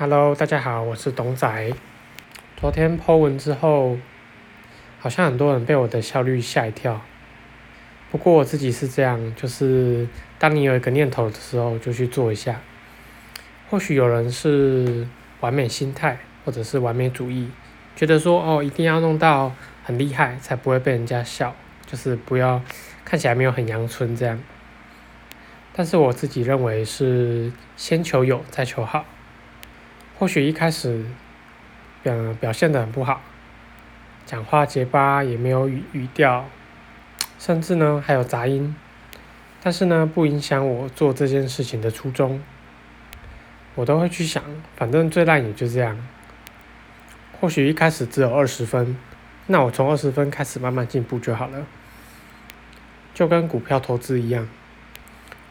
Hello，大家好，我是董仔。昨天 Po 文之后，好像很多人被我的效率吓一跳。不过我自己是这样，就是当你有一个念头的时候，就去做一下。或许有人是完美心态，或者是完美主义，觉得说哦，一定要弄到很厉害，才不会被人家笑，就是不要看起来没有很阳春这样。但是我自己认为是先求有，再求好。或许一开始表表现的很不好，讲话结巴，也没有语语调，甚至呢还有杂音。但是呢，不影响我做这件事情的初衷。我都会去想，反正最烂也就这样。或许一开始只有二十分，那我从二十分开始慢慢进步就好了。就跟股票投资一样。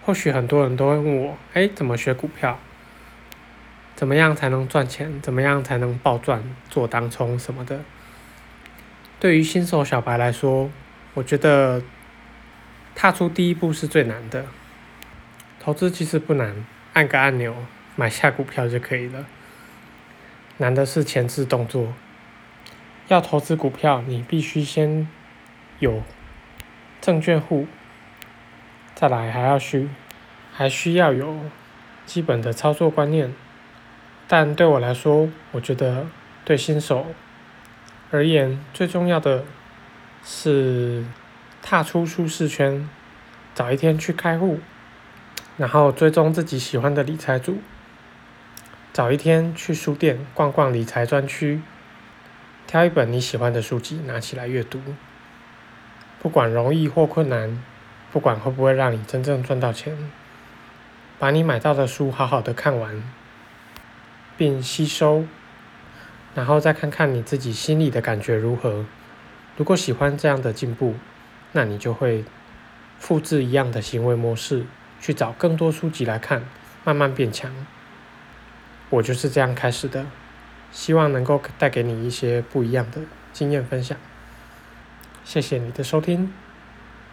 或许很多人都会问我：“哎，怎么学股票？怎么样才能赚钱？怎么样才能暴赚、做当冲什么的？”对于新手小白来说，我觉得踏出第一步是最难的。投资其实不难，按个按钮买下股票就可以了。难的是前置动作。要投资股票，你必须先有证券户。再来还要需还需要有基本的操作观念，但对我来说，我觉得对新手而言最重要的是踏出舒适圈，早一天去开户，然后追踪自己喜欢的理财组，早一天去书店逛逛理财专区，挑一本你喜欢的书籍拿起来阅读，不管容易或困难。不管会不会让你真正赚到钱，把你买到的书好好的看完，并吸收，然后再看看你自己心里的感觉如何。如果喜欢这样的进步，那你就会复制一样的行为模式，去找更多书籍来看，慢慢变强。我就是这样开始的，希望能够带给你一些不一样的经验分享。谢谢你的收听。